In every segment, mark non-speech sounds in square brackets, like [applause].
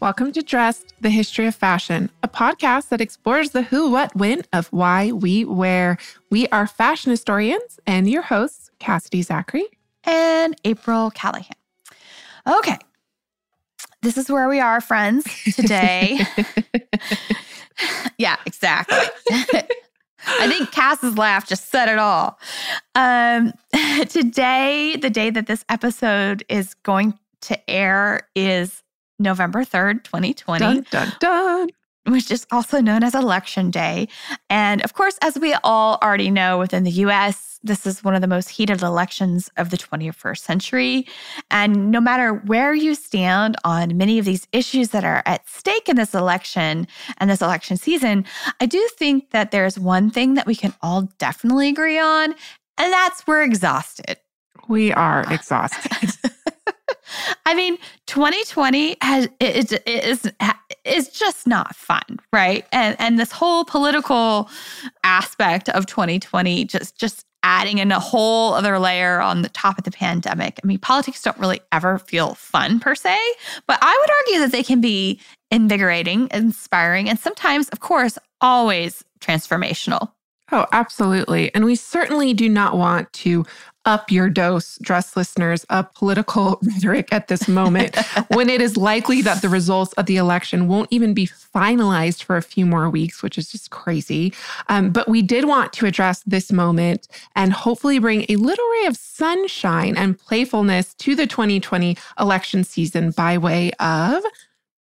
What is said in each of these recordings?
Welcome to Dressed, the History of Fashion, a podcast that explores the who, what, when of why we wear. We are fashion historians and your hosts, Cassidy Zachary and April Callahan. Okay, this is where we are, friends, today. [laughs] [laughs] yeah, exactly. [laughs] I think Cass's laugh just said it all. Um, today, the day that this episode is going to air is November 3rd, 2020. Dun, dun, dun. Which is also known as Election Day. And of course, as we all already know within the US, this is one of the most heated elections of the 21st century. And no matter where you stand on many of these issues that are at stake in this election and this election season, I do think that there's one thing that we can all definitely agree on, and that's we're exhausted. We are [laughs] exhausted. I mean, 2020 has is is is just not fun, right? And and this whole political aspect of 2020 just just adding in a whole other layer on the top of the pandemic. I mean, politics don't really ever feel fun per se, but I would argue that they can be invigorating, inspiring, and sometimes, of course, always transformational. Oh, absolutely. And we certainly do not want to up your dose, dress listeners, of political [laughs] rhetoric at this moment [laughs] when it is likely that the results of the election won't even be finalized for a few more weeks, which is just crazy. Um, but we did want to address this moment and hopefully bring a little ray of sunshine and playfulness to the 2020 election season by way of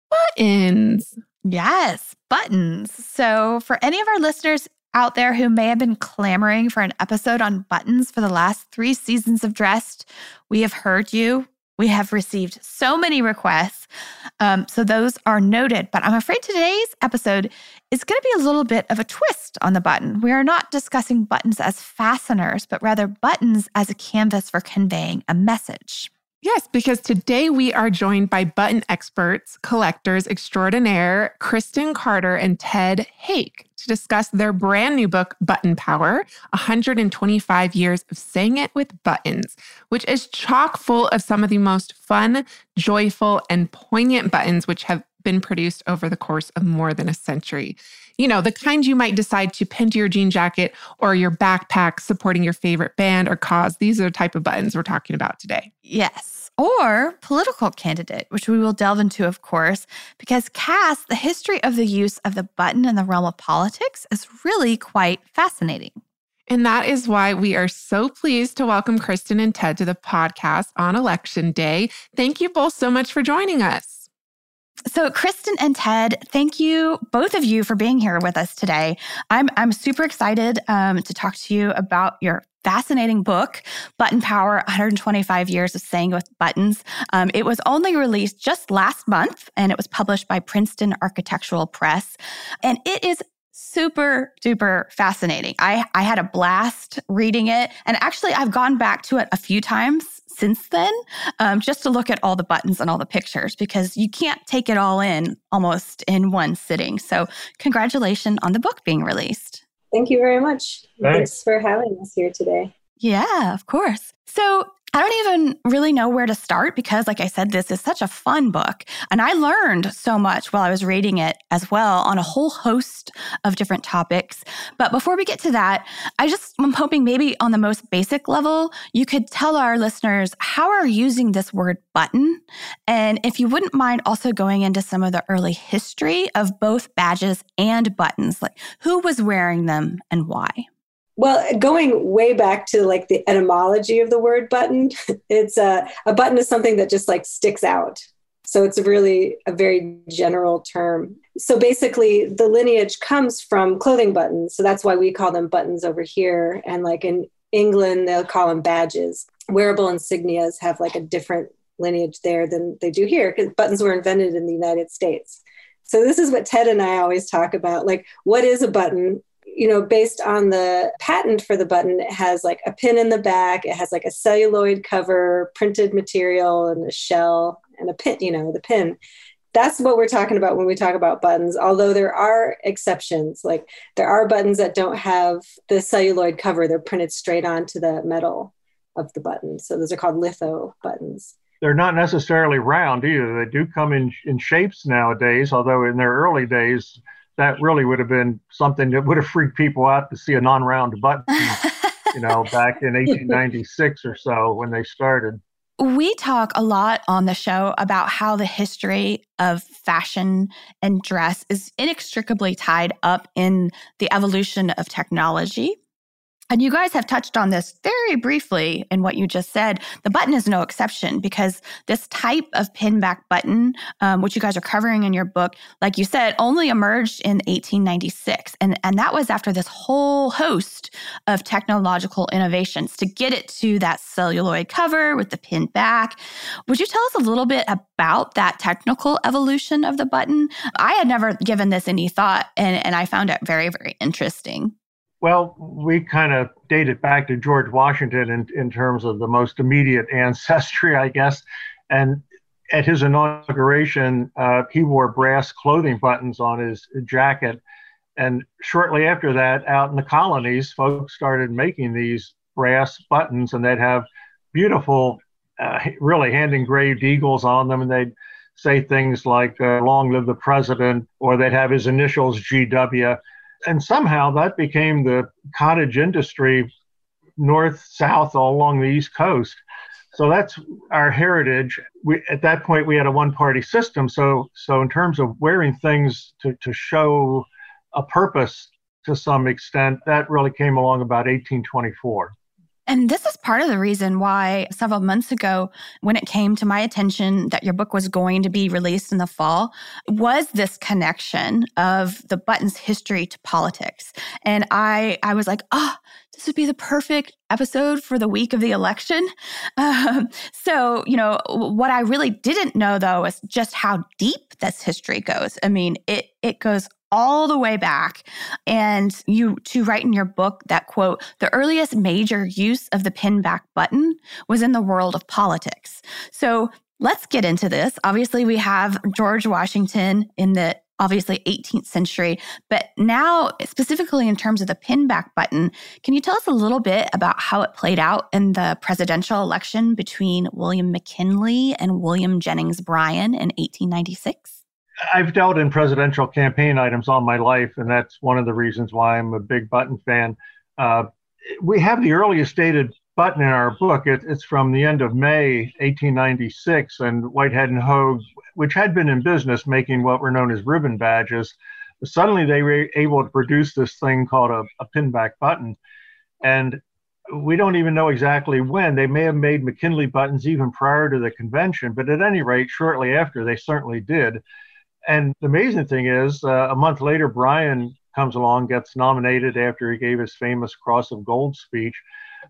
buttons. Yes, buttons. So, for any of our listeners out there who may have been clamoring for an episode on buttons for the last three seasons of Dressed, we have heard you. We have received so many requests. Um, so those are noted. But I'm afraid today's episode is going to be a little bit of a twist on the button. We are not discussing buttons as fasteners, but rather buttons as a canvas for conveying a message. Yes, because today we are joined by button experts, collectors extraordinaire, Christen Carter and Ted Hake to discuss their brand new book, Button Power 125 Years of Saying It with Buttons, which is chock full of some of the most fun, joyful, and poignant buttons which have been produced over the course of more than a century. You know, the kind you might decide to pin to your jean jacket or your backpack supporting your favorite band or cause. These are the type of buttons we're talking about today. Yes or political candidate, which we will delve into, of course, because Cass, the history of the use of the button in the realm of politics is really quite fascinating. And that is why we are so pleased to welcome Christen and Ted to the podcast on Election Day. Thank you both so much for joining us. So, Christen and Ted, thank you, both of you, for being here with us today. I'm, I'm super excited um, to talk to you about your fascinating book, Button Power 125 Years of Saying with Buttons. Um, it was only released just last month and it was published by Princeton Architectural Press. And it is super duper fascinating. I, I had a blast reading it. And actually, I've gone back to it a few times since then, um, just to look at all the buttons and all the pictures because you can't take it all in almost in one sitting. So, congratulations on the book being released. Thank you very much. Thanks, Thanks for having us here today. Yeah, of course. So, I don't even really know where to start because, like I said, this is such a fun book. And I learned so much while I was reading it as well on a whole host of different topics. But before we get to that, I just am hoping maybe on the most basic level, you could tell our listeners how are using this word button. And if you wouldn't mind also going into some of the early history of both badges and buttons, like who was wearing them and why. Well, going way back to like the etymology of the word button, [laughs] it's a, a button is something that just like sticks out. So it's really a very general term. So basically, the lineage comes from clothing buttons. So that's why we call them buttons over here. And like in England, they'll call them badges. Wearable insignias have like a different lineage there than they do here because buttons were invented in the United States. So this is what Ted and I always talk about. Like, what is a button? You know, based on the patent for the button, it has like a pin in the back, it has like a celluloid cover, printed material, and a shell and a pin, you know, the pin. That's what we're talking about when we talk about buttons although there are exceptions. Like there are buttons that don't have the celluloid cover they're printed straight onto the metal of the button. So those are called litho buttons. They're not necessarily round either. They do come in in shapes nowadays although in their early days that really would have been something that would have freaked people out to see a non-round button [laughs] you know back in 1896 or so when they started we talk a lot on the show about how the history of fashion and dress is inextricably tied up in the evolution of technology. And you guys have touched on this very briefly in what you just said. The button is no exception because this type of pinback button, um, which you guys are covering in your book, like you said, only emerged in 1896. And, and that was after this whole host of technological innovations to get it to that celluloid cover with the pin back. Would you tell us a little bit about that technical evolution of the button? I had never given this any thought, and, and I found it very, very interesting. Well, we kind of date it back to George Washington in, in terms of the most immediate [laughs] ancestry, I guess. And at his inauguration, uh, he wore brass clothing buttons on his jacket. And shortly after that, out in the colonies, folks started making these brass buttons, and they'd have beautiful, uh, really hand engraved eagles on them. And they'd say things like, uh, Long live the president, or they'd have his initials GW and somehow that became the cottage industry north, south, all along the East Coast. So that's our heritage. We, at that point, we had a one-party system. So, so in terms of wearing things to, to show a purpose to some extent, that really came along about 1824. And this is part of the reason why several months ago, when it came to my attention that your book was going to be released in the fall, was this connection of the button's history to politics. And I, I was like, oh, this would be the perfect episode for the week of the election. [laughs] Um, so, you know, what I really didn't know though is just how deep this history goes. I mean, it it goes all the way back. And you to write in your book that quote, the earliest major use of the pin back button was in the world of politics. So let's get into this. Obviously, we have George Washington in the obviously 18th century, but now specifically in terms of the pin back button, can you tell us a little bit about how it played out in the presidential election between William McKinley and William Jennings Bryan in 1896? I've dealt in presidential campaign items all my life, and that's one of the reasons why I'm a big button fan. Uh, we have the earliest dated button in our book. It, it's from the end of May 1896, and Whitehead and Hoag, which had been in business making what were known as ribbon badges, suddenly they were able to produce this thing called a, a pinback button. And we don't even know exactly when. They may have made McKinley buttons even prior to the convention, but at any rate, shortly after, they certainly did. And the amazing thing is, uh, a month later, Bryan comes along, gets nominated after he gave his famous Cross of Gold speech.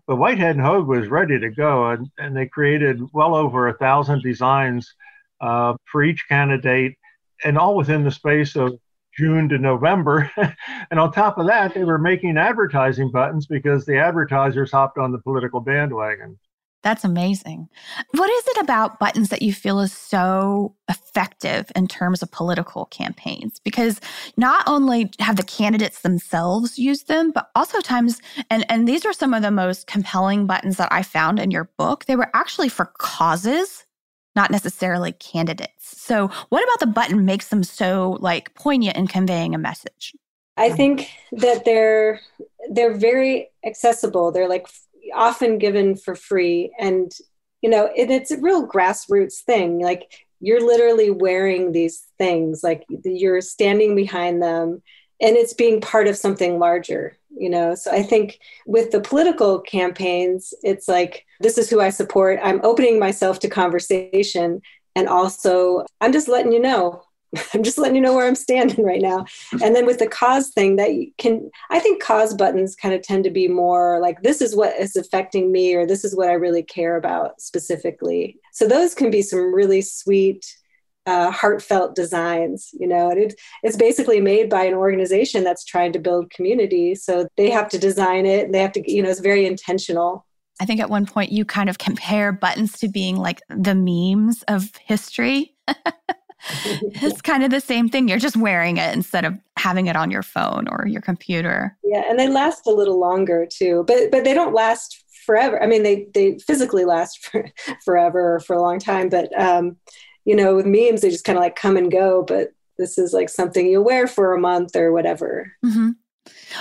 But Whitehead and Hoag was ready to go, and, and they created well over a thousand designs uh, for each candidate, and all within the space of June to November. [laughs] and on top of that, they were making advertising buttons because the advertisers hopped on the political bandwagon. That's amazing. What is it about buttons that you feel is so effective in terms of political campaigns? Because not only have the candidates themselves used them, but also times, and, and these are some of the most compelling buttons that I found in your book, they were actually for causes, not necessarily candidates. So what about the button makes them so like poignant in conveying a message? I think that they're they're very accessible. They're like often given for free. And you know it, it's a real grassroots thing. Like you're literally wearing these things like you're standing behind them and it's being part of something larger you know? So i think with the political campaigns it's like this is who i support. I'm opening myself to conversation and also i'm just letting you know [laughs] I'm just letting you know where I'm standing right now. And then with the cause thing, that you can, I think cause buttons kind of tend to be more like, this is what is affecting me, or this is what I really care about specifically. So those can be some really sweet uh, heartfelt designs, you know, and it, it's basically made by an organization that's trying to build community. So they have to design it and they have to, you know, it's very intentional. I think at one point you kind of compare buttons to being like the memes of history. [laughs] [laughs] it's kind of the same thing. You're just wearing it instead of having it on your phone or your computer. Yeah, and they last a little longer too, but but they don't last forever. I mean, they they physically last [laughs] for, forever for a long time, but um, you know, with memes, they just kind of like come and go. But this is like something you'll wear for a month or whatever. Mm-hmm.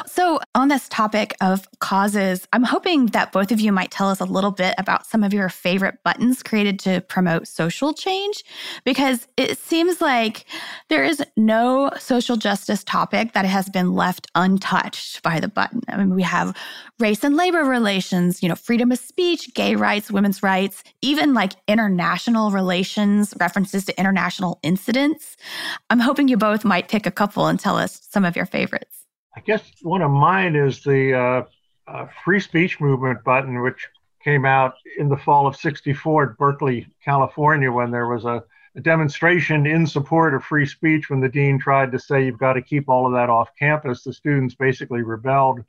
So, on this topic of causes, I'm hoping that both of you might tell us a little bit about some of your favorite buttons created to promote social change, because it seems like there is no social justice topic that has been left untouched by the button. I mean, we have race and labor relations, you know, freedom of speech, gay rights, women's rights, even like international relations, references to international incidents. I'm hoping you both might pick a couple and tell us some of your favorites. I guess one of mine is the uh, uh, free speech movement button, which came out in the fall of 64 at Berkeley, California, when there was a, a, demonstration in support of free speech when the dean tried to say you've got to keep all of that off campus. The students basically rebelled.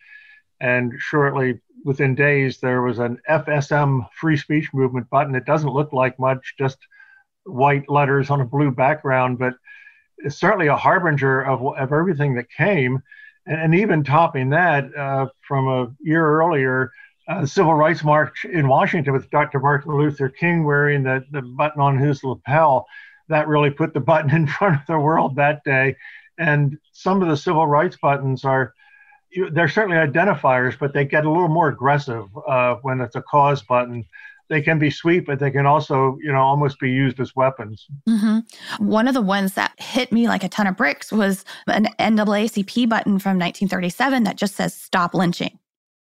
And shortly, within days, there was an FSM free speech movement button. It doesn't look like much, just white letters on a blue background, but it's certainly a harbinger of, of everything that came. And, and even topping that, uh, from a year earlier, uh, the Civil Rights March in Washington with Dr. Martin Luther King wearing the, the button on his lapel, that really put the button [laughs] in front of the world that day. And some of the civil rights buttons are, they're certainly identifiers, but they get a little more aggressive uh, when it's a cause button they can be sweet, but they can also, you know, almost be used as weapons. Mm-hmm. One of the ones that hit me like a ton of bricks was an NAACP button from 1937 that just says "Stop lynching."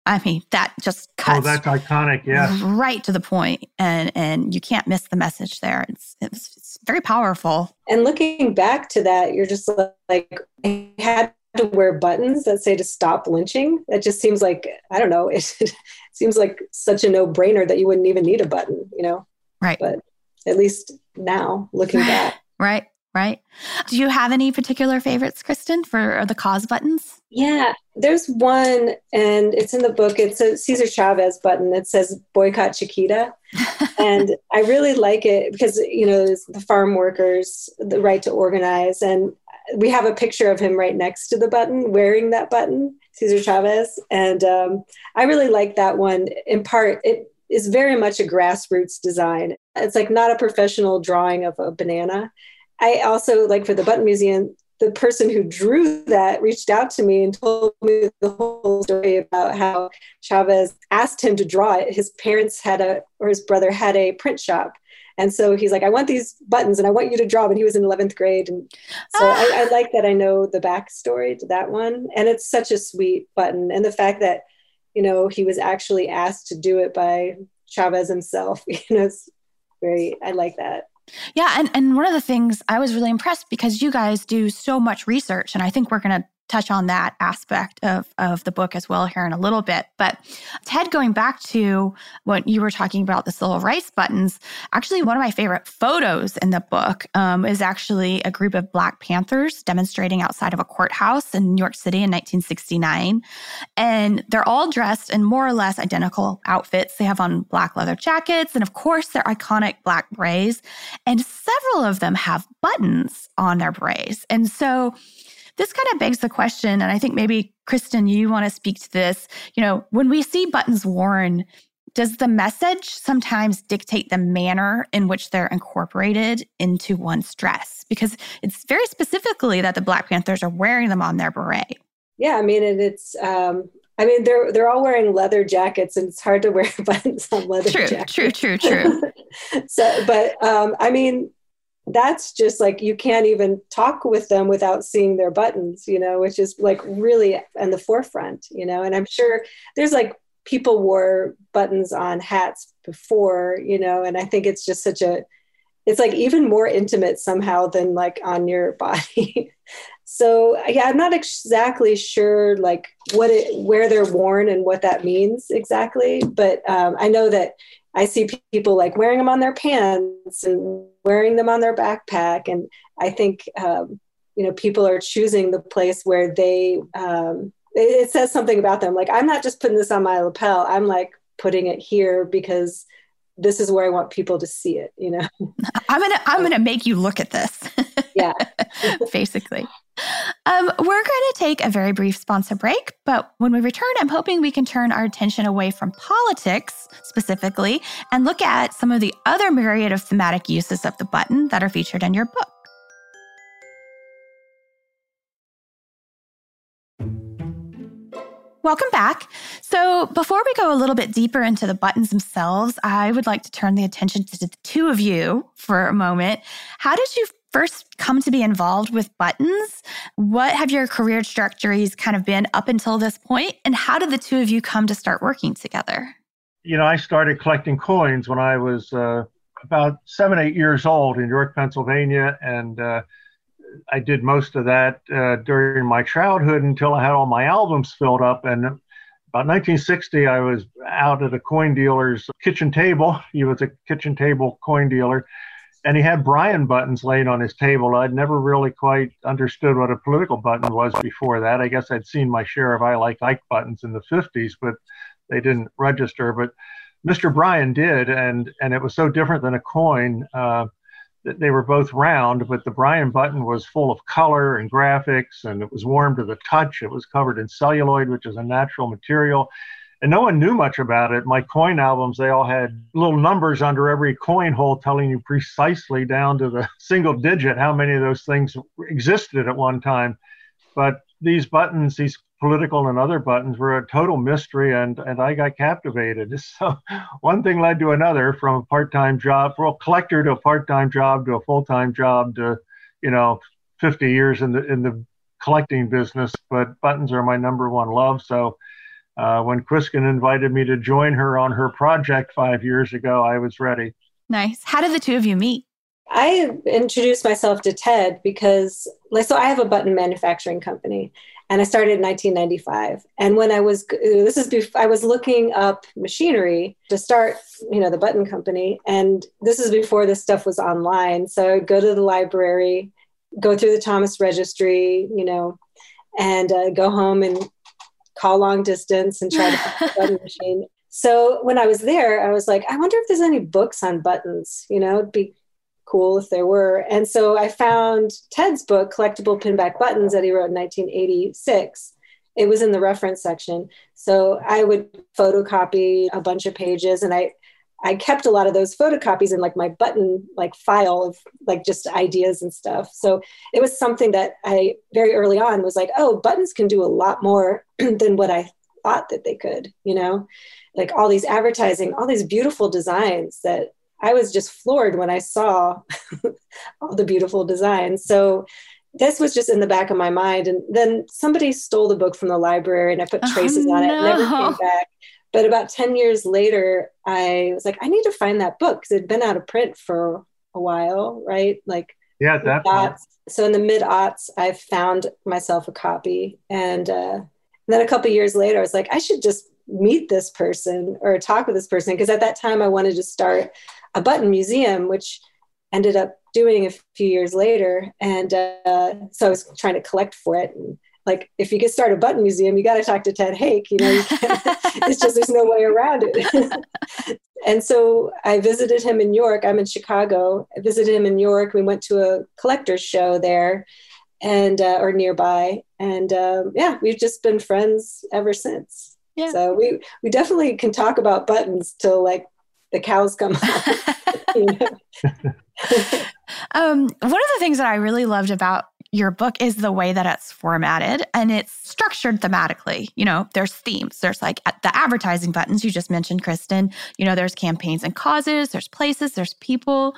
I mean, that just oh, cuts. Oh, that's iconic. Yeah, right to the point, and and you can't miss the message there. It's it's, it's very powerful. And looking back to that, you're just like, I had to wear buttons that say to stop lynching. That just seems like I don't know. [laughs] It, seems like such a no brainer that you wouldn't even need a button, you know? Right. But at least now, looking [laughs] back. right. Right. Do you have any particular favorites, Christen, for the cause buttons? Yeah, there's one, and it's in the book. It's a Cesar Chavez button. It says boycott Chiquita. [laughs] and I really like it because, you know, the farm workers, the right to organize. And we have a picture of him right next to the button wearing that button cesar chavez and um, i really like that one. In part it is very much a grassroots design. It's like not a professional drawing of a banana. I also like for the button museum the person who drew that reached out to me and told me the whole story about how chavez asked him to draw it. His parents had a or his brother had a print shop and so he's like, I want these buttons and I want you to draw. And he was in 11th grade. And so. I, I [gasps] like that I know the backstory to that one. And it's such a sweet button. And the fact that, you know, he was actually asked to do it by Chavez himself, [laughs] you know, it's very, I like that. Yeah, and and one of the things I was really impressed because you guys do so much research, and I think we're going to touch on that aspect of, of the book as well here in a little bit. But Ted, going back to what you were talking about, the civil rights buttons, actually, one of my favorite photos in the book um, is actually a group of Black Panthers demonstrating outside of a courthouse in New York City in 1969. And they're all dressed in more or less identical outfits. They have on black leather jackets, and of course, their iconic black braids. And several of them have buttons on their braids. And so, this kind of begs the question, and I think maybe Christen, you want to speak to this. You know, when we see buttons worn, does the message sometimes dictate the manner in which they're incorporated into one's dress? Because it's very specifically that the Black Panthers are wearing them on their beret. Yeah, I mean, and it's um, I mean, they're they're all wearing leather jackets, and it's hard to wear [laughs] buttons on leather true, jackets. True, true, true, [laughs] true. so, but um, I mean, that's just like you can't even talk with them without seeing their buttons, you know, which is like really in the forefront, you know. And I'm sure there's like people wore buttons on hats before, you know, and I think it's just such a it's like even more intimate somehow than like on your [laughs] body. So yeah, I'm not exactly sure like what it, where they're worn and what that means exactly, but um, I know that I see people like wearing them on their pants and wearing them on their backpack, and I think um, you know people are choosing the place where they um, it, it says something about them. Like I'm not just putting this on my lapel; I'm like putting it here because this is where I want people to see it, you know. [laughs] I'm going to I'm going to make you look at this. [laughs] yeah. Basically. Um, we're going to take a very brief sponsor break, but when we return, I'm hoping we can turn our attention away from politics specifically and look at some of the other myriad of thematic uses of the button that are featured in your book. Welcome back. So, before we go a little bit deeper into the buttons themselves, I would like to turn the attention to the two of you for a moment. How did you first come to be involved with buttons? What have your career trajectories kind of been up until this point? And how did the two of you come to start working together? You know, I started collecting coins when I was uh, about seven, eight years old in York, Pennsylvania. And uh, I did most of that uh, during my childhood until I had all my albums filled up. And about 1960, I was out at a coin dealer's kitchen table. [laughs] He was a kitchen table coin dealer, and he had Bryan buttons laying on his table. I'd never really quite understood what a political button was before that. I guess I'd seen my share of I Like Ike buttons in the 50s, but they didn't register. But Mr. Bryan did, and and it was so different than a coin. Uh, they were both round, but the Bryan button was full of color and graphics, and it was warm to the touch. It was covered in celluloid, which is a natural material. And no one knew much about it. My coin albums, they all had little numbers under every coin hole telling you precisely down to the [laughs] single digit how many of those things existed at one time. But these buttons, these political and other buttons were a total mystery and and I got captivated. [laughs] So one thing led to another from a part-time job, from a collector to a part-time job to a full-time job to, you know, 50 years in the in the collecting business, but buttons are my number one love. So uh, when Christen invited me to join her on her project five years ago, I was ready. Nice. How did the two of you meet? I introduced myself to Ted because, like, so I have a button manufacturing company, and I started in 1995. And when I was this is before I was looking up machinery to start, you know, the button company, and this is before this stuff was online. So I'd go to the library, go through the Thomas Registry, you know, and uh, go home and call long distance and try to find a button [laughs] machine. So when I was there, I was like, I wonder if there's any books on buttons. You know, it'd be cool if there were. And so I found Ted's book, Collectible Pinback Buttons, that he wrote in 1986. It was in the reference section. So I would photocopy a bunch of pages and I I kept a lot of those photocopies in like my button like file of like just ideas and stuff. So it was something that I very early on was like, oh, buttons can do a lot more [clears throat] than what I thought that they could, you know, like all these advertising, all these beautiful designs that I was just floored when I saw [laughs] all the beautiful designs. So this was just in the back of my mind. And then somebody stole the book from the library and I put traces oh, on it, no. never came back. But about 10 years later, I was like, I need to find that book because it'd been out of print for a while, right? Like, yeah, that. So in the mid aughts, I found myself a copy. And, uh, and then a couple years later, I was like, I should just meet this person or talk with this person because at that time I wanted to start a button museum, which ended up doing a few years later. And uh, so I was trying to collect for it. And like, if you could start a button museum, you got to talk to Ted Hake. You know, you [laughs] it's just there's no way around it. [laughs] and so I visited him in York. I'm in Chicago. I visited him in York. We went to a collector's show there, and uh, or nearby. And um, yeah, we've just been friends ever since. Yeah. So we we definitely can talk about buttons till like the cows come [laughs] um, one of the things that I really loved about your book is the way that it's formatted and it's structured thematically. You know, there's themes. There's like the advertising buttons you just mentioned, Christen. You know, there's campaigns and causes, there's places, there's people.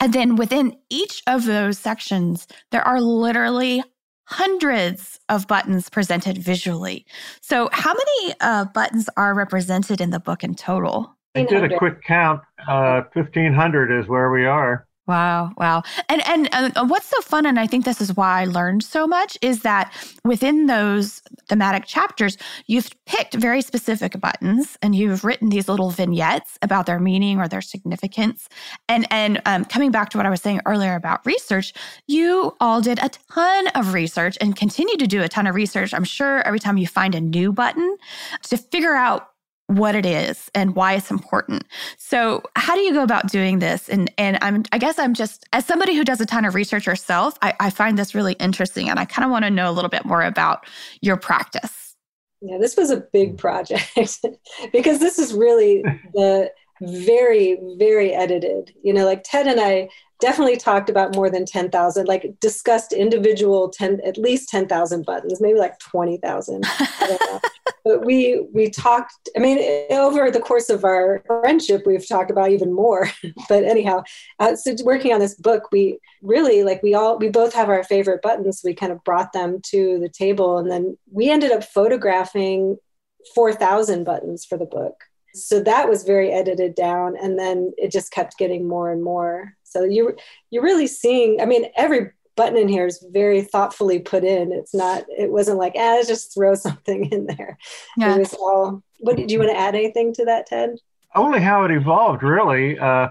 And then within each of those sections, there are literally hundreds of buttons presented visually. So, how many uh, buttons are represented in the book in total? I did a quick count. Uh, 1,500 is where we are. Wow, wow. And and uh, what's so fun and I think this is why I learned so much is that within those thematic chapters, you've picked very specific buttons and you've written these little vignettes about their meaning or their significance. And and um, coming back to what I was saying earlier about research, you all did a ton of research and continue to do a ton of research. I'm sure every time you find a new button to figure out what it is and why it's important. So, how do you go about doing this? And and I'm I guess I'm just as somebody who does a ton of research herself, I, I find this really interesting, and I kind of want to know a little bit more about your practice. Yeah, this was a big project [laughs] because this is really [laughs] the very very edited. You know, like Ted and I definitely talked about more than 10,000, like discussed individual 10, at least 10,000 buttons, maybe like 20,000. [laughs] but we, we talked, I mean, over the course of our friendship, we've talked about even more, [laughs] but anyhow, uh, so working on this book, we really like, we all, we both have our favorite buttons. We kind of brought them to the table and then we ended up photographing 4,000 buttons for the book. So that was very edited down. And then it just kept getting more and more. So you you're really seeing. I mean, every button in here is very thoughtfully put in. It's not. It wasn't like ah, just throw [laughs] something in there. Yeah. It was all. What did you want to add anything to that, Ted? Only how it evolved, really. Uh,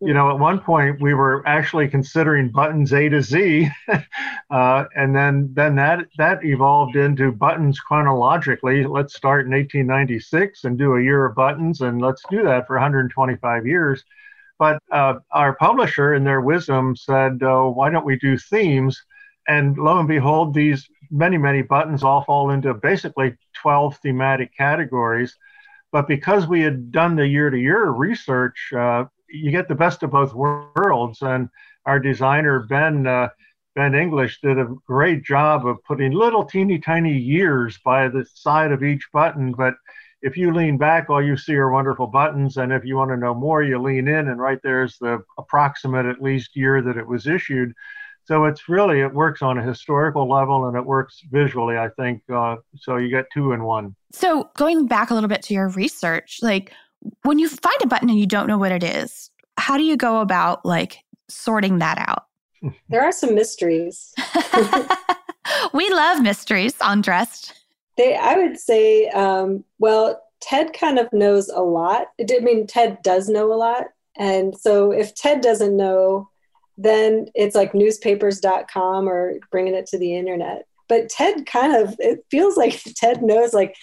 you know, at one point we were actually considering buttons A to Z, [laughs] uh, and then then that that evolved into buttons chronologically. Let's start in 1896 and do a year of buttons, and let's do that for 125 years. But uh, our publisher, in their wisdom, said, uh, why don't we do themes? And lo and behold, these many, many buttons all fall into basically 12 thematic categories. But because we had done the year to year research, uh, you get the best of both worlds. And our designer, Ben, uh, Ben English, did a great job of putting little teeny tiny years by the side of each button. But if you lean back, all you see are wonderful buttons. And if you want to know more, you lean in, and right there's the approximate, at least, year that it was issued. So it's really, it works on a historical level and it works visually, I think. Uh, so you get two in one. So going back a little bit to your research, like when you find a button and you don't know what it is, how do you go about like sorting that out? There are some mysteries. [laughs] we love mysteries on Dressed. They, I would say, um, well, Ted kind of knows a lot. I mean, Ted does know a lot. And so if Ted doesn't know, then it's like newspapers.com or bringing it to the internet. But Ted kind of, it feels like [laughs] Ted knows like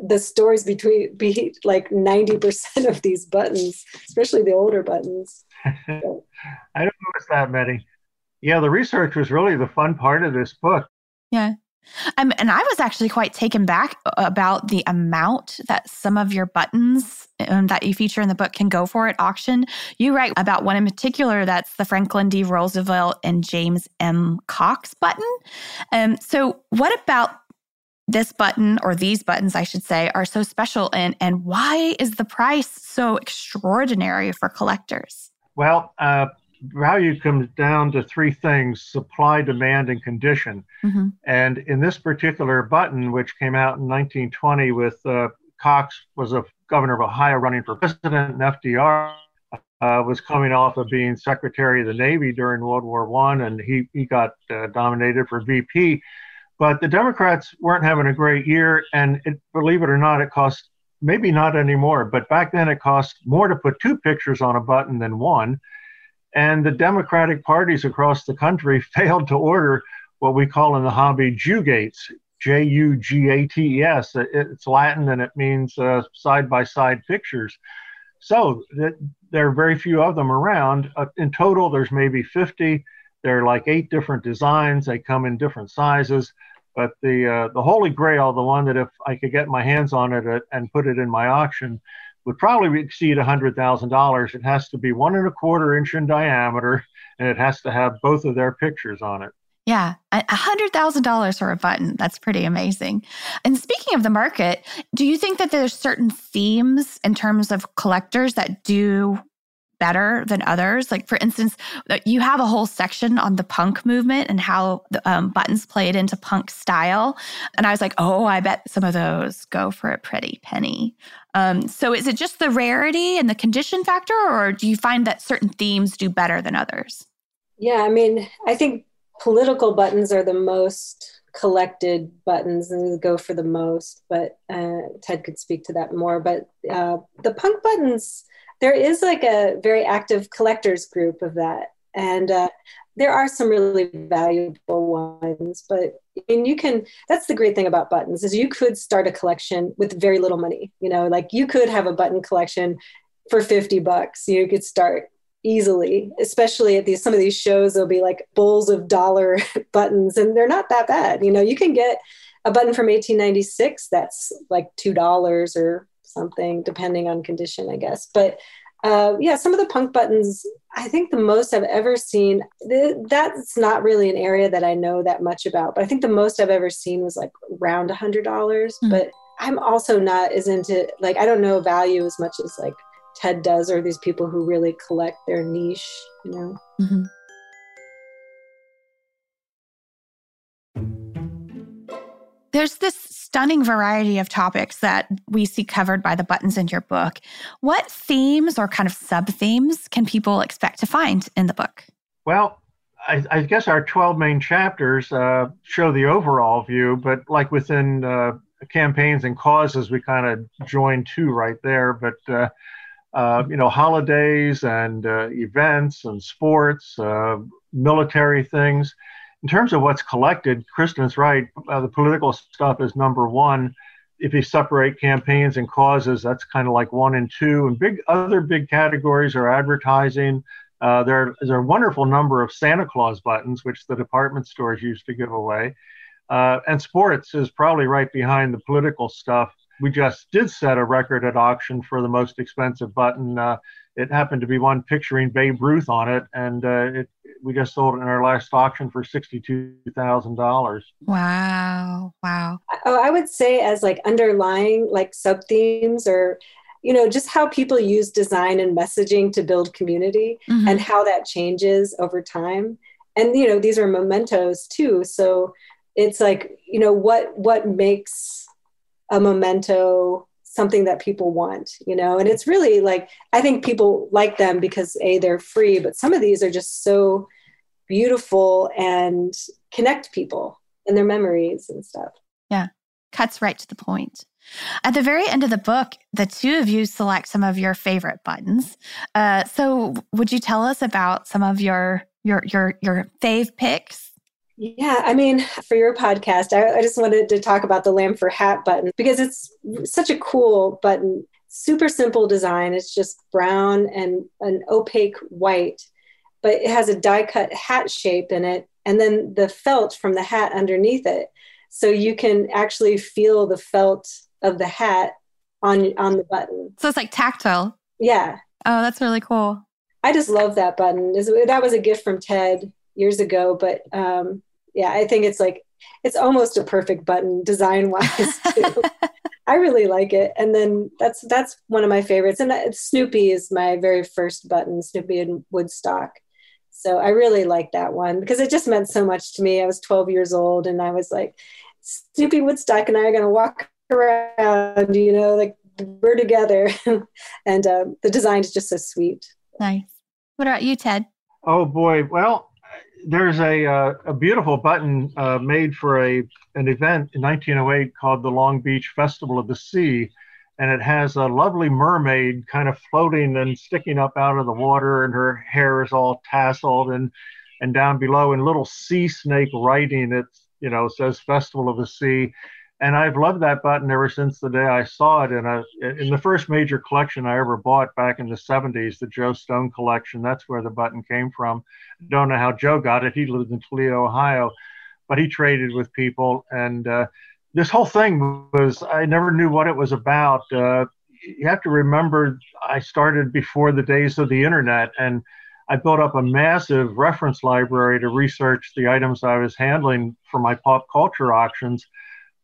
the stories between, be like 90% of these buttons, especially the older buttons. [laughs] I don't notice that many. Yeah, the research was really the fun part of this book. Yeah. Um, and I was actually quite taken back about the amount that some of your buttons um, that you feature in the book can go for at auction. You write about one in particular that's the Franklin D. Roosevelt and James M. Cox button. Um, so, what about this button or these buttons, I should say, are so special and, and why is the price so extraordinary for collectors? Well, uh, value comes down to three things supply, demand, and condition. Mm-hmm. And in this particular button, which came out in 1920 with uh, Cox was a governor of Ohio running for president, and FDR uh, was coming off of being Secretary of the Navy during World War One, and he, he got uh, nominated for VP. But the Democrats weren't having a great year, and it, believe it or not, it cost maybe not anymore, but back then it cost more to put two pictures on a button than one. And the Democratic parties across the country [laughs] failed to order what we call in the hobby Jugates, J U G A T E S. It's Latin and it means side by side pictures. So th- there are very few of them around. Uh, in total, there's maybe 50. There are like eight different designs. They come in different sizes. But the uh, the Holy Grail, the one that if I could get my hands on it uh, and put it in my auction, would probably exceed a $100,000. It has to be one and a quarter inch in diameter, and it has to have both of their pictures on it. Yeah, a $100,000 for a button. That's pretty amazing. And speaking of the market, do you think that there's certain themes in terms of collectors that do better than others? Like, for instance, uh, you have a whole section on the punk movement and how the um, buttons played into punk style. And I was like, oh, I bet some of those go for a pretty penny. Um, so is it just the rarity and the condition factor, or do you find that certain themes do better than others? Yeah, I mean, I think political buttons are the most collected buttons and go for the most, but uh, Ted could speak to that more. But uh, the punk buttons, there is like a very active collectors group of that. And uh, there are some really valuable ones, but I mean, you can, that's the great thing about buttons is you could start a collection with very little money. You know, like you could have a button collection for 50 bucks. You could start easily, especially at these some of these shows. There'll be like bowls of dollar [laughs] buttons, and they're not that bad. You know, you can get a button from 1896 that's like two dollars or something, depending on condition, I guess. But uh, yeah, some of the punk buttons, I think the most I've ever seen, th- that's not really an area that I know that much about, but I think the most I've ever seen was like around a hundred dollars. Mm-hmm. But I'm also not as into like, I don't know value as much as like Ted does, or these people who really collect their niche, you know. Mm-hmm. There's this stunning variety of topics that we see covered by the buttons in your book. What themes or kind of sub themes can people expect to find in the book? Well, I, I guess our 12 main chapters uh, show the overall view, but like within uh, campaigns and causes, we kind of join two right there. But uh, uh, you know, holidays and uh, events and sports, uh, military things. In terms of what's collected, Christen's right. Uh, the political stuff is number one. If you separate campaigns and causes, that's kind of like one and two. And big other big categories are advertising. Uh, there is a wonderful number of Santa Claus buttons, which the department stores used to give away. Uh, and sports is probably right behind the political stuff we just did set a record at auction for the most expensive button. It happened to be one picturing Babe Ruth on it, and uh, it, we just sold it in our last auction for sixty-two thousand dollars. Wow! Wow! Oh, I would say as like underlying like sub themes or you know just how people use design and messaging to build community mm-hmm. and how that changes over time and you know these are mementos too so it's like you know what what makes a memento something that people want you know? And it's really like i think people like them because a they're free but some of these are just so beautiful and connect people and their memories and stuff. Yeah cuts right to the point. At the very end of the book the two of you select some of your favorite buttons. Uh, so would you tell us about some of your your your your fave picks yeah, I mean, for your podcast, I, I, just wanted to talk about the Lamb for Hat button because it's such a cool button. Super simple design. It's just brown and an opaque white, but it has a die cut hat shape in it, and then the felt from the hat underneath it. So you can actually feel the felt of the hat on on the button. So it's like tactile. Yeah. Oh, that's really cool. I just love that button. That was a gift from Ted years ago, but um, yeah, I think it's like it's almost a perfect button design wise [laughs] too. I really like it, and then that's that's one of my favorites. And Snoopy is my very first button, Snoopy and Woodstock. So I really like that one because it just meant so much to me. I was 12 years old, and I was like, Snoopy Woodstock and I are going to walk around, you know, like we're together, [laughs] and uh, the design is just so sweet. Nice. What about you, Ted? Oh boy, well, there's a uh, a beautiful button uh, made for a an event in 1908 called the Long Beach Festival of the Sea, and it has a lovely mermaid kind of floating and sticking up out of the water, and her hair is all tasseled, and and down below in little sea snake writing it you know says Festival of the Sea, and I've loved that button ever since the day I saw it in a in the first major collection I ever bought back in the 70s, the Joe Stone collection. That's where the button came from. Don't know how Joe got it. He lived in Toledo, Ohio, but he traded with people, and uh, this whole thing was I never knew what it was about. Uh, you have to remember I started before the days of the internet, and I built up a massive reference library to research the items I was handling for my pop culture auctions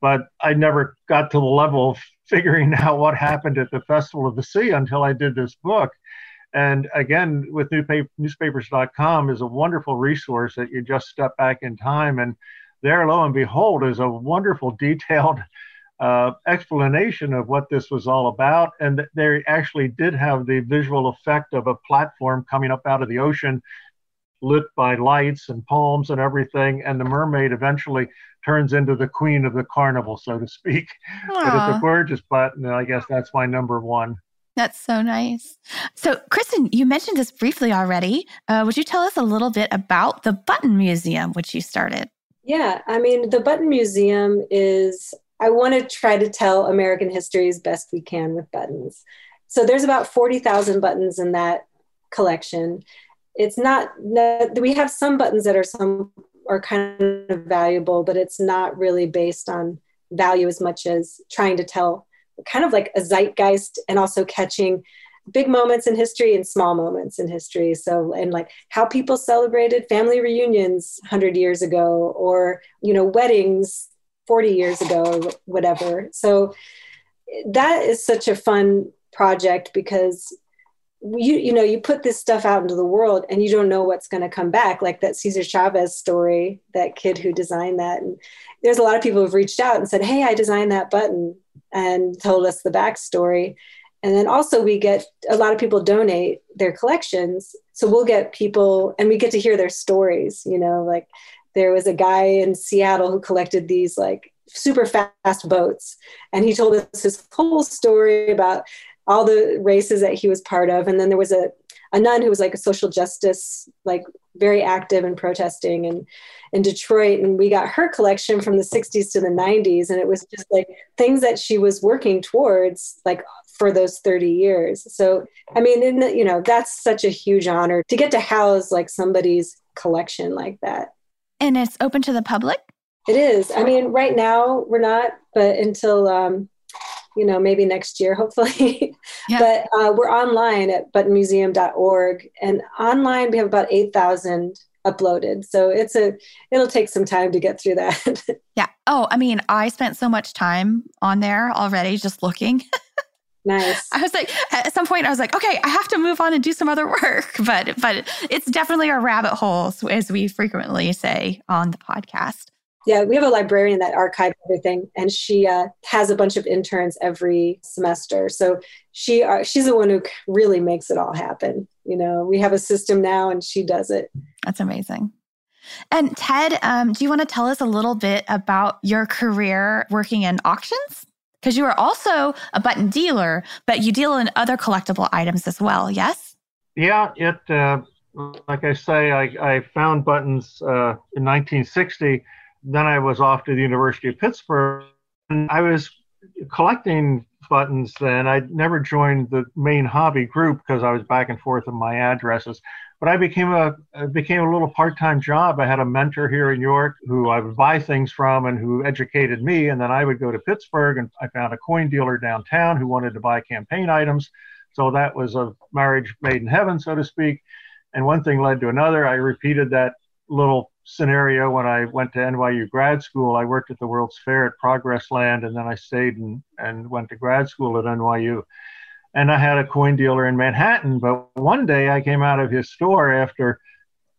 but I never got to the level of [laughs] figuring out what happened at the Festival of the Sea until I did this book. And again, with newspapers.com is a wonderful resource that you just step back in time and there, lo and behold, is a wonderful [laughs] detailed uh, explanation of what this was all about. And they actually did have the visual effect of a platform coming up out of the ocean, lit by lights and palms and everything. And the mermaid eventually turns into the queen of the carnival, so to speak. Aww. [laughs] But it's a gorgeous button, and I guess that's my number one. That's so nice. So, Christen, you mentioned this briefly already. Uh, would you tell us a little bit about the Button Museum, which you started? Yeah, I mean, the Button Museum is, I want to try to tell American history as best we can with buttons. So, there's about 40,000 buttons in that collection. It's not, we have some buttons that are some are kind of valuable, but it's not really based on value as much as trying to tell kind of like a zeitgeist and also catching big moments in history and small moments in history. So, and like how people celebrated family reunions 100 years ago or, you know, weddings 40 years ago, or whatever. So, that is such a fun project because you you know you put this stuff out into the world and you don't know what's going to come back like that cesar chavez story that kid who designed that. And there's a lot of people who've reached out and said hey i designed that button and told us the backstory. And then also we get a lot of people donate their collections. So we'll get people and we get to hear their stories you know like there was a guy in seattle who collected these like super fast boats. And he told us his whole story about all the races that he was part of. And then there was a, a nun who was like a social justice, like very active and protesting and in Detroit. And we got her collection from the 60s to the 90s. And it was just like things that she was working towards, like for those 30 years. So, I mean, in the, you know, that's such a huge honor to get to house like somebody's collection like that. And it's open to the public? It is. I mean, right now we're not, but until um, you know, maybe next year, [laughs] hopefully. Yeah. but uh, we're online at buttonmuseum.org, and online we have about eight thousand uploaded. So it's a it'll take some time to get through that. [laughs] yeah. Oh, I mean, I spent so much time on there already just looking. [laughs] nice. I was like at some point I was like, okay, I have to move on and do some other work, but but it's definitely a rabbit hole as we frequently say on the podcast. Yeah, we have a librarian that archives everything, and she uh, has a bunch of interns every semester. So she uh, she's the one who really makes it all happen. You know, we have a system now, and she does it. That's amazing. And Ted, um, do you want to tell us a little bit about your career working in auctions? Because you are also a button dealer, but you deal in other collectible items as well. Yes. Yeah, it. Uh, like I say, I, I found buttons uh, in 1960 then I was off to the University of Pittsburgh. And I was collecting buttons then. I'd never joined the main hobby group because I was back and forth with my addresses. But I became a became a little part-time job. I had a mentor here in York who I would buy things from and who educated me. And then I would go to Pittsburgh and I found a coin dealer downtown who wanted to buy campaign items. So that was a marriage made in heaven, so to speak. And one thing led to another. I repeated that little scenario when I went to NYU grad school. I worked at the World's Fair at Progressland, and then I stayed and, and went to grad school at NYU. And I had a coin dealer in Manhattan. But one day I came out of his store after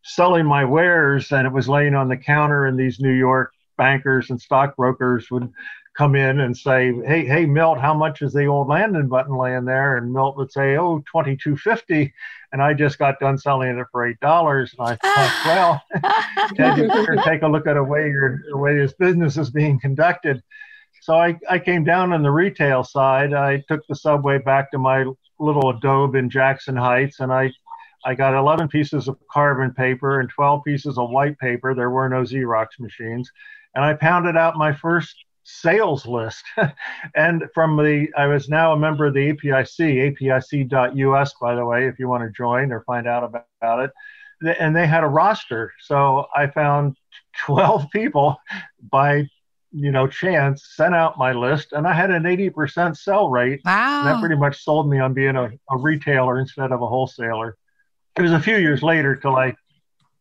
selling my wares, and it was laying on the counter, and these New York bankers and stockbrokers would come in and say, "Hey, hey, Milt, how much is the old Landon button laying there?" And Milt would say, "Oh, twenty two fifty. And I just got done selling it for eight dollars, and I thought, [laughs] "Well, Ted, you better take a look at the way your the way this business is being conducted." So I, I came down on the retail side. I took the subway back to my little adobe in Jackson Heights, and I I got 11 pieces of carbon paper and 12 pieces of white paper. There were no Xerox machines. And I pounded out my first sales list. [laughs] and from the, I was now a member of the APIC, apic.us, by the way, if you want to join or find out about it. And they had a roster. So I found [laughs] 12 people by you know chance sent out my list and i had an 80% sell rate wow that pretty much sold me on being a, a retailer instead of a wholesaler it was a few years later till i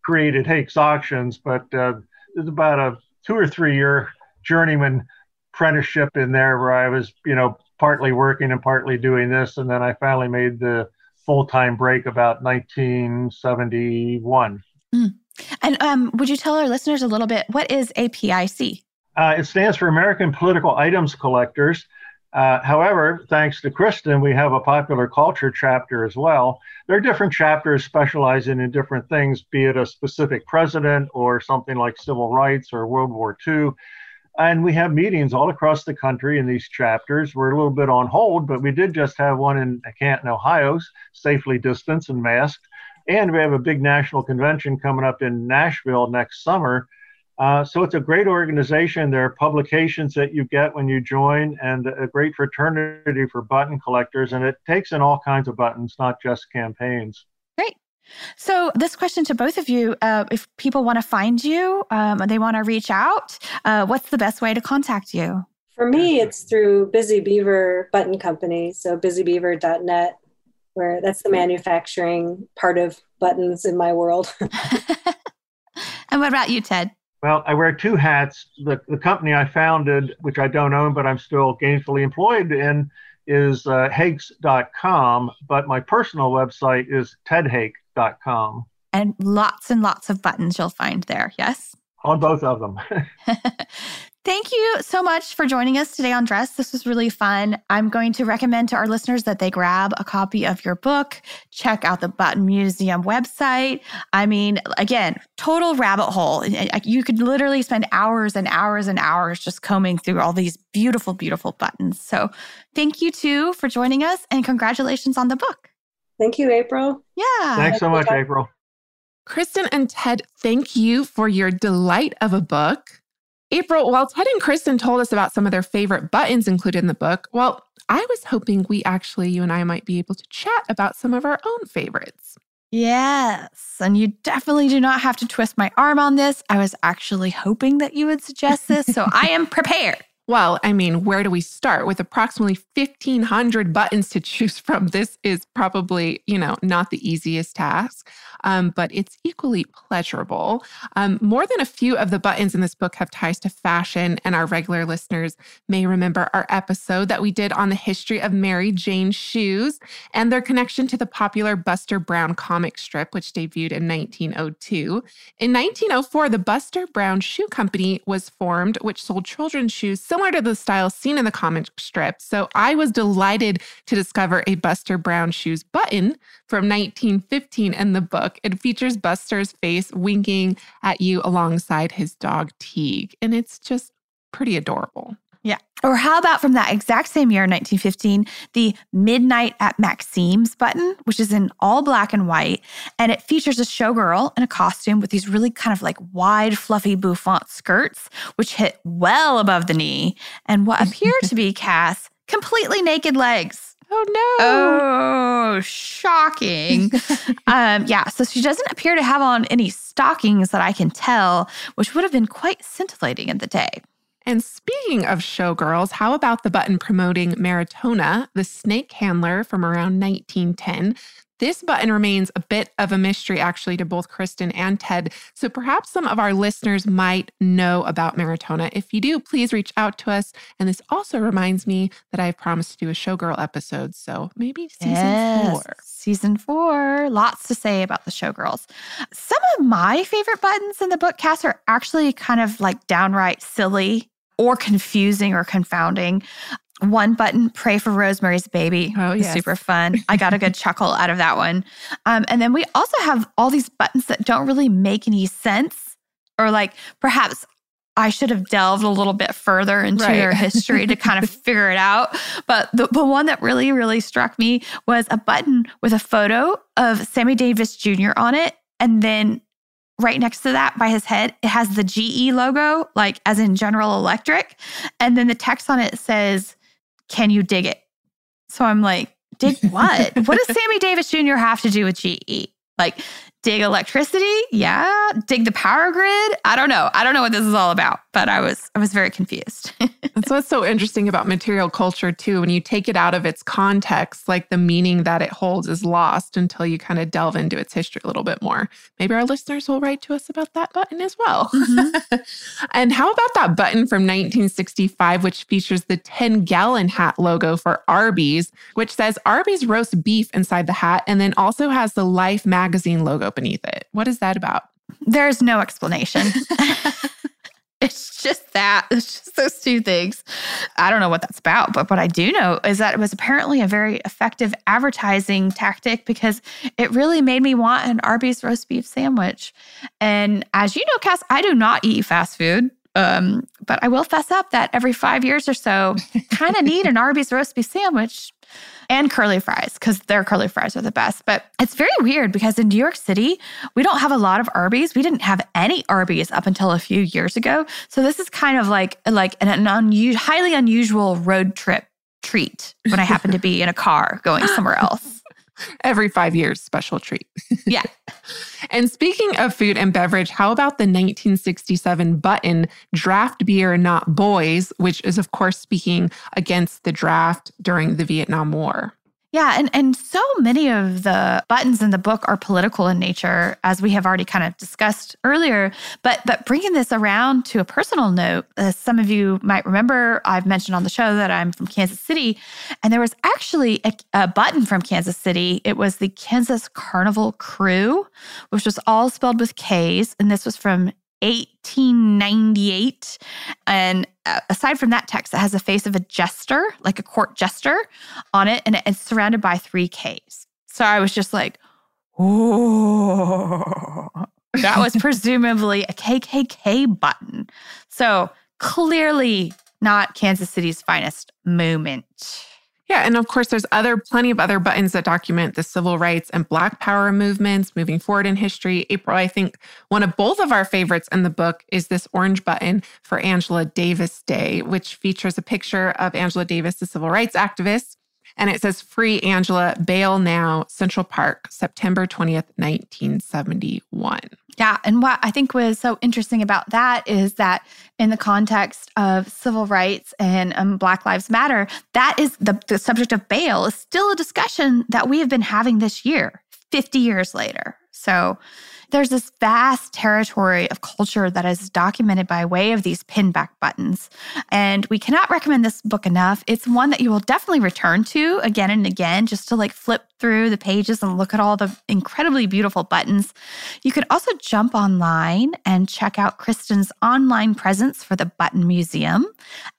created Hake's auctions but uh, it was about a two or three year journeyman apprenticeship in there where I was, you know, partly working and partly doing this. And then I finally made the full time break about 1971. Mm. And um, would you tell our listeners a little bit what is APIC? Uh, it stands for American Political Items Collectors. Uh, however, thanks to Christen, we have a popular culture chapter as well. There are different chapters specializing in different things, be it a specific president or something like civil rights or World War II. And we have meetings all across the country in these chapters. We're a little bit on hold, but we did just have one in Canton, Ohio, safely distanced and masked. And we have a big national convention coming up in Nashville next summer. Uh, so it's a great organization. There are publications that you get when you join, and a great fraternity for button collectors. And it takes in all kinds of buttons, not just campaigns. Great. So, this question to both of you uh, if people want to find you um, and they want to reach out, uh, what's the best way to contact you? For me, it's through Busy Beaver Button Company. So, busybeaver.net where that's the manufacturing part of buttons in my world. [laughs] [laughs] and what about you, Ted? Well, I wear two hats. The, the company I founded, which I don't own, but I'm still gainfully employed in, is uh, Hakes.com, but my personal website is tedhake.com. And lots and lots of buttons you'll find there, yes? On both of them. [laughs] Thank you so much for joining us today on Dressed. This was really fun. I'm going to recommend to our listeners that they grab a copy of your book, check out the Button Museum website. I mean, again, total rabbit hole. You could literally spend hours and hours and hours just combing through all these beautiful, beautiful buttons. So thank you too for joining us and congratulations on the book. Thank you, April. Yeah. Thanks so much, April. Christen and Ted, thank you for your delight of a book. April, while Ted and Christen told us about some of their favorite buttons included in the book, well, I was hoping we actually, you and I, might be able to chat about some of our own favorites. Yes. And you definitely do not have to twist my arm on this. I was actually hoping that you would suggest this. So I am [laughs] prepared. Well, I mean, where do we start? With approximately 1,500 buttons to choose from, this is probably, you know, not the easiest task um, but it's equally pleasurable. Um, more than a few of the buttons in this book have ties to fashion, and our regular listeners may remember our episode that we did on the history of Mary Jane shoes and their connection to the popular Buster Brown comic strip, which debuted in 1902. In 1904, the Buster Brown Shoe Company was formed, which sold children's shoes similar to the style seen in the comic strip. So I was delighted to discover a Buster Brown shoes button from 1915 in the book. It features Buster's face winking at you alongside his dog Tige, and it's just pretty adorable. Yeah. Or how about from that exact same year, 1915, the Midnight at Maxim's button, which is in all black and white. And it features a showgirl in a costume with these really kind of like wide, fluffy bouffant skirts, which hit well above the knee, and what appear to be [laughs] Cass completely naked legs. Oh no. Oh, shocking. [laughs] um, yeah, so she doesn't appear to have on any stockings that I can tell, which would have been quite scintillating in the day. And speaking of showgirls, how about the button promoting Maritona, the snake handler from around 1910? This button remains a bit of a mystery, actually, to both Christen and Ted. So perhaps some of our listeners might know about Maritona. If you do, please reach out to us. And this also reminds me that I've promised to do a Showgirl episode. So maybe season yes, four. Season four. Lots to say about the Showgirls. Some of my favorite buttons in the book cast are actually kind of like downright silly or confusing or confounding one button, pray for Rosemary's Baby. Oh, yeah. Super fun. [laughs] I got a good chuckle out of that one. Um, and then we also have all these buttons that don't really make any sense, or like perhaps I should have delved a little bit further into right. their history to kind of [laughs] figure it out. But the, the one that really, really struck me was a button with a photo of Sammy Davis Jr. on it. And then right next to that by his head, it has the GE logo, like as in General Electric. And then the text on it says, can you dig it? So I'm like, dig [laughs] what? what does Sammy Davis Jr. have to do with GE? Like, dig electricity? Yeah. Dig the power grid? I don't know. I don't know what this is all about, but I was I was very confused. [laughs] That's what's so interesting about material culture too. When you take it out of its context, like the meaning that it holds is lost until you kind of delve into its history a little bit more. Maybe our listeners will write to us about that button as well. Mm-hmm. [laughs] and how about that button from 1965, which features the 10 gallon hat logo for Arby's, which says Arby's roast beef inside the hat and then also has the Life magazine logo beneath it. What is that about? There's no explanation. [laughs] [laughs] it's just that. It's just those two things. I don't know what that's about, but what I do know is that it was apparently a very effective advertising tactic because it really made me want an Arby's roast beef sandwich. And as you know, Cass, I do not eat fast food. Um, but I will fess up that every five years or so, kind of need an [laughs] Arby's roast beef sandwich and curly fries because their curly fries are the best. But it's very weird because in New York City, we don't have a lot of Arby's. We didn't have any Arby's up until a few years ago. So this is kind of like like an, an highly unusual road trip treat when I happen to be in a car going somewhere else. Every five years, special treat. Yeah. [laughs] and speaking of food and beverage, how about the 1967 button draft beer, not boys, which is, of course, speaking against the draft during the Vietnam War? Yeah, and and so many of the buttons in the book are political in nature, as we have already kind of discussed earlier. But but bringing this around to a personal note, as some of you might remember, I've mentioned on the show that I'm from Kansas City, and there was actually a, a button from Kansas City. It was the Kansas Karnival Krewe, which was all spelled with K's, and this was from 1898. And uh, aside from that text, it has a face of a jester, like a court jester on it, and it's surrounded by three Ks. So I was just like, oh, that was [laughs] presumably a KKK button. So clearly not Kansas City's finest moment. Yeah, and of course, there's other plenty of other buttons that document the civil rights and Black Power movements moving forward in history. April, I think one of both of our favorites in the book is this orange button for Angela Davis Day, which features a picture of Angela Davis, the civil rights activist, and it says Free Angela, Bail Now, Central Park, September 20th, 1971. Yeah. And what I think was so interesting about that is that in the context of civil rights and um, Black Lives Matter, that is the, the subject of bail is still a discussion that we have been having this year, 50 years later. So there's this vast territory of culture that is documented by way of these pinback buttons. And we cannot recommend this book enough. It's one that you will definitely return to again and again just to like flip through the pages and look at all the incredibly beautiful buttons. You could also jump online and check out Christen's online presence for the Button Museum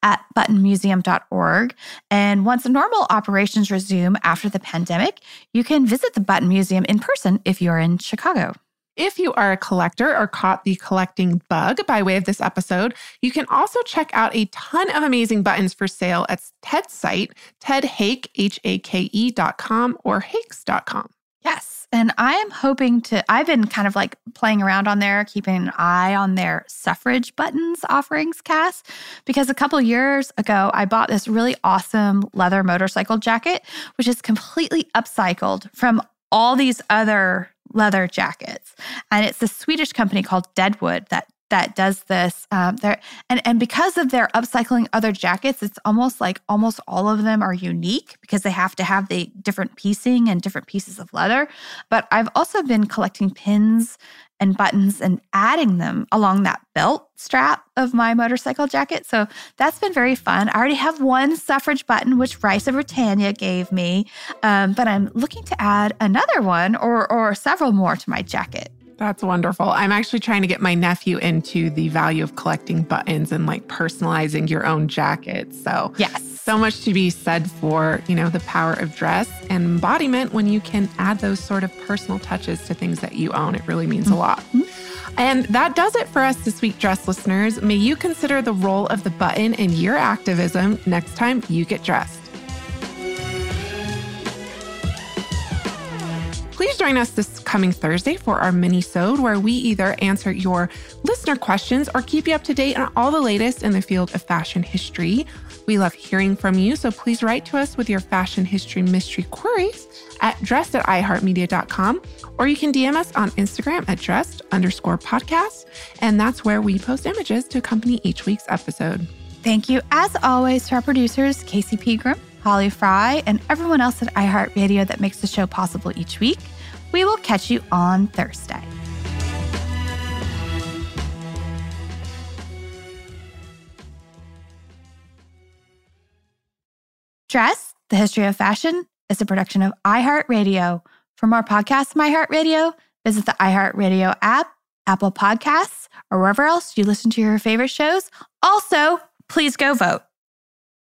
at buttonmuseum.org. And once normal operations resume after the pandemic, you can visit the Button Museum in person if you're in Chicago. If you are a collector or caught the collecting bug by way of this episode, you can also check out a ton of amazing buttons for sale at Ted's site, tedhake, H-A-K-E dot com or hakes.com. Yes. And I am hoping to, I've been kind of like playing around on there, keeping an eye on their suffrage buttons offerings Cass, because a couple years ago, I bought this really awesome leather motorcycle jacket, which is completely upcycled from all these other leather jackets. And it's a Swedish company called Deadwood that that does this. Um, there and and because of their upcycling other jackets, it's almost like almost all of them are unique because they have to have the different piecing and different pieces of leather. But I've also been collecting pins and buttons and adding them along that belt strap of my motorcycle jacket. So that's been very fun. I already have one suffrage button, which Rice of Britannia gave me, um, but I'm looking to add another one or, or several more to my jacket. That's wonderful. I'm actually trying to get my nephew into the value of collecting buttons and like personalizing your own jacket. So, yes. So much to be said for, you know, the power of dress and embodiment when you can add those sort of personal touches to things that you own. It really means mm-hmm. a lot. And that does it for us this week, Dressed listeners. May you consider the role of the button in your activism next time you get dressed. Please join us this coming Thursday for our mini-sode where we either answer your listener questions or keep you up to date on all the latest in the field of fashion history. We love hearing from you, so please write to us with your fashion history mystery queries at dressed at iheartmedia.com, or you can DM us on Instagram at dressed underscore podcast, and that's where we post images to accompany each week's episode. Thank you, as always, to our producers, Casey Pegram, Holly Fry, and everyone else at iHeartRadio that makes the show possible each week. We will catch you on Thursday. Dressed, the history of fashion, is a production of iHeartRadio. For more podcasts from iHeartRadio, visit the iHeartRadio app, Apple Podcasts, or wherever else you listen to your favorite shows. Also, please go vote.